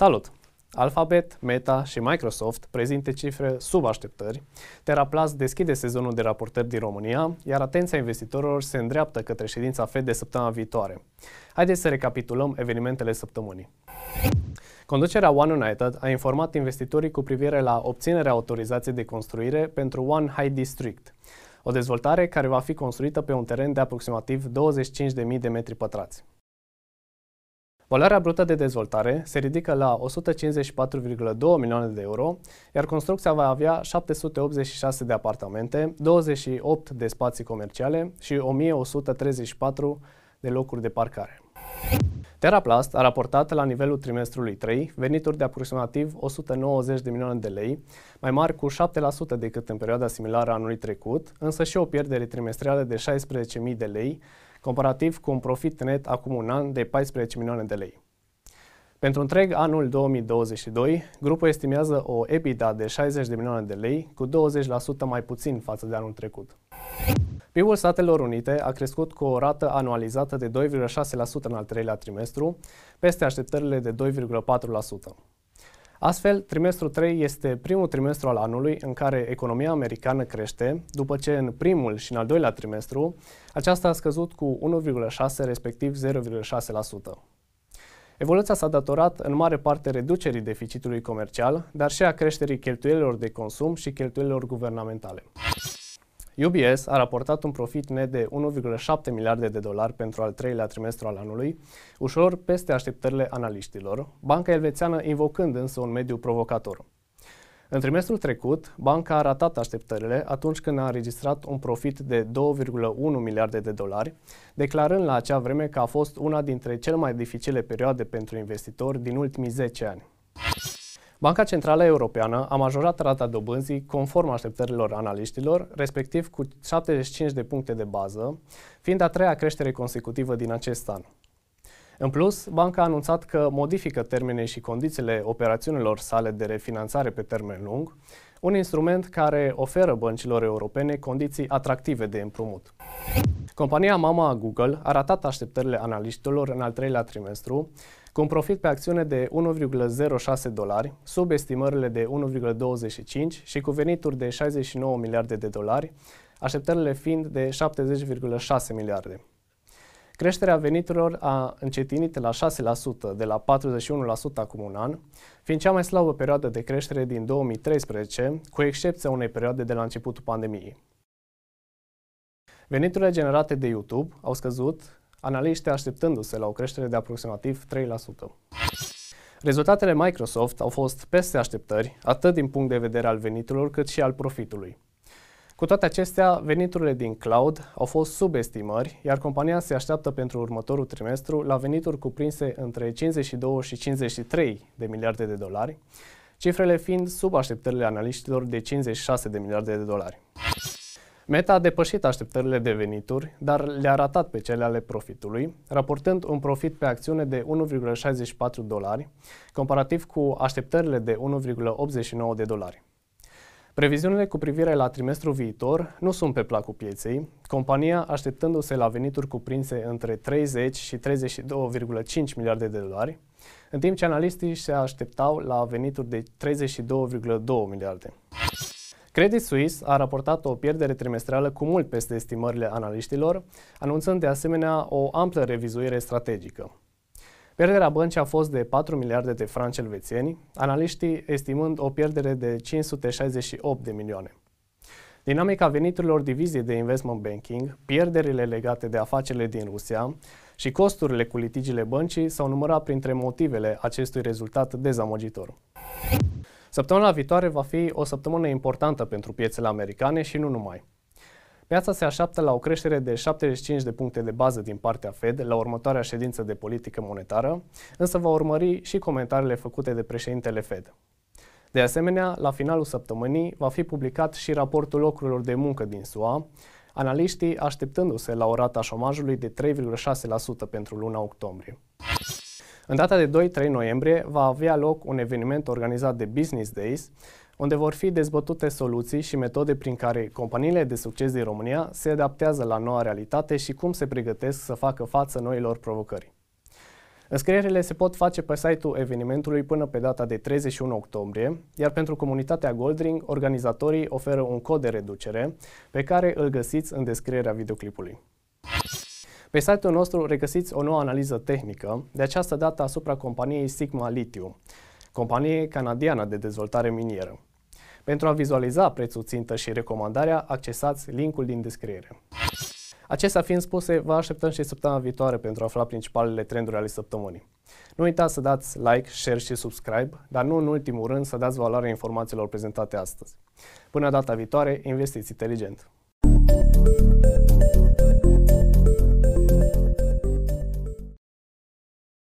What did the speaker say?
Salut! Alphabet, Meta și Microsoft prezintă cifre sub așteptări. TerraPlus deschide sezonul de raportări din România, iar atenția investitorilor se îndreaptă către ședința Fed de săptămâna viitoare. Haideți să recapitulăm evenimentele săptămânii. Conducerea One United a informat investitorii cu privire la obținerea autorizației de construire pentru One High District, o dezvoltare care va fi construită pe un teren de aproximativ 25.000 de metri pătrați. Valoarea brută de dezvoltare se ridică la 154,2 milioane de euro, iar construcția va avea 786 de apartamente, 28 de spații comerciale și 1134 de locuri de parcare. TerraPlast a raportat la nivelul trimestrului 3 venituri de aproximativ 190 de milioane de lei, mai mari cu 7% decât în perioada similară anului trecut, însă și o pierdere trimestrială de 16.000 de lei, comparativ cu un profit net acum un an de 14 milioane de lei. Pentru întreg anul 2022, grupul estimează o EBITDA de 60 de milioane de lei, cu 20% mai puțin față de anul trecut. PIB-ul Statelor Unite a crescut cu o rată anualizată de 2,6% în al treilea trimestru, peste așteptările de 2,4%. Astfel, trimestrul 3 este primul trimestru al anului în care economia americană crește, după ce în primul și în al doilea trimestru aceasta a scăzut cu 1,6 respectiv 0,6%. Evoluția s-a datorat în mare parte reducerii deficitului comercial, dar și a creșterii cheltuielilor de consum și cheltuielilor guvernamentale. UBS a raportat un profit net de 1,7 miliarde de dolari pentru al treilea trimestru al anului, ușor peste așteptările analiștilor, banca elvețiană invocând însă un mediu provocator. În trimestrul trecut, banca a ratat așteptările atunci când a înregistrat un profit de 2,1 miliarde de dolari, declarând la acea vreme că a fost una dintre cele mai dificile perioade pentru investitori din ultimii 10 ani. Banca Centrală Europeană a majorat rata dobânzii conform așteptărilor analiștilor, respectiv cu 75 de puncte de bază, fiind a treia creștere consecutivă din acest an. În plus, banca a anunțat că modifică termenii și condițiile operațiunilor sale de refinanțare pe termen lung, un instrument care oferă băncilor europene condiții atractive de împrumut. Compania mama a Google a ratat așteptările analiștilor în al treilea trimestru, cu un profit pe acțiune de 1,06 dolari, sub estimările de 1,25 și cu venituri de 69 miliarde de dolari, așteptările fiind de 70,6 miliarde. Creșterea veniturilor a încetinit la 6% de la 41% acum un an, fiind cea mai slabă perioadă de creștere din 2013, cu excepția unei perioade de la începutul pandemiei. Veniturile generate de YouTube au scăzut, analiștii așteptându-se la o creștere de aproximativ 3%. Rezultatele Microsoft au fost peste așteptări, atât din punct de vedere al veniturilor cât și al profitului. Cu toate acestea, veniturile din cloud au fost subestimări, iar compania se așteaptă pentru următorul trimestru la venituri cuprinse între 52 și 53 de miliarde de dolari, cifrele fiind sub așteptările analiștilor de 56 de miliarde de dolari. Meta a depășit așteptările de venituri, dar le-a ratat pe cele ale profitului, raportând un profit pe acțiune de 1,64 dolari, comparativ cu așteptările de 1,89 de dolari. Previziunile cu privire la trimestrul viitor nu sunt pe placul pieței, compania așteptându-se la venituri cuprinse între 30 și 32,5 miliarde de dolari, în timp ce analistii se așteptau la venituri de 32,2 miliarde. Credit Suisse a raportat o pierdere trimestrală cu mult peste estimările analiștilor, anunțând de asemenea o amplă revizuire strategică. Pierderea băncii a fost de 4 miliarde de franci elvețieni, analiștii estimând o pierdere de 568 de milioane. Dinamica veniturilor diviziei de investment banking, pierderile legate de afacerile din Rusia și costurile cu litigiile băncii s-au numărat printre motivele acestui rezultat dezamăgitor. Săptămâna viitoare va fi o săptămână importantă pentru piețele americane și nu numai. Piața se așteaptă la o creștere de 75 de puncte de bază din partea Fed la următoarea ședință de politică monetară, însă va urmări și comentariile făcute de președintele Fed. De asemenea, la finalul săptămânii va fi publicat și raportul locurilor de muncă din SUA, analiștii așteptându-se la o rată a șomajului de 3,6% pentru luna octombrie. În data de 2-3 noiembrie va avea loc un eveniment organizat de Business Days, unde vor fi dezbătute soluții și metode prin care companiile de succes din România se adaptează la noua realitate și cum se pregătesc să facă față noilor provocări. Înscrierile se pot face pe site-ul evenimentului până pe data de 31 octombrie, iar pentru comunitatea Goldring, organizatorii oferă un cod de reducere pe care îl găsiți în descrierea videoclipului. Pe site-ul nostru regăsiți o nouă analiză tehnică, de această dată asupra companiei Sigma Lithium, companie canadiană de dezvoltare minieră. Pentru a vizualiza prețul țintă și recomandarea, accesați linkul din descriere. Acestea fiind spuse, vă așteptăm și săptămâna viitoare pentru a afla principalele trenduri ale săptămânii. Nu uitați să dați like, share și subscribe, dar nu în ultimul rând să dați valoare informațiilor prezentate astăzi. Până data viitoare, investiți inteligent!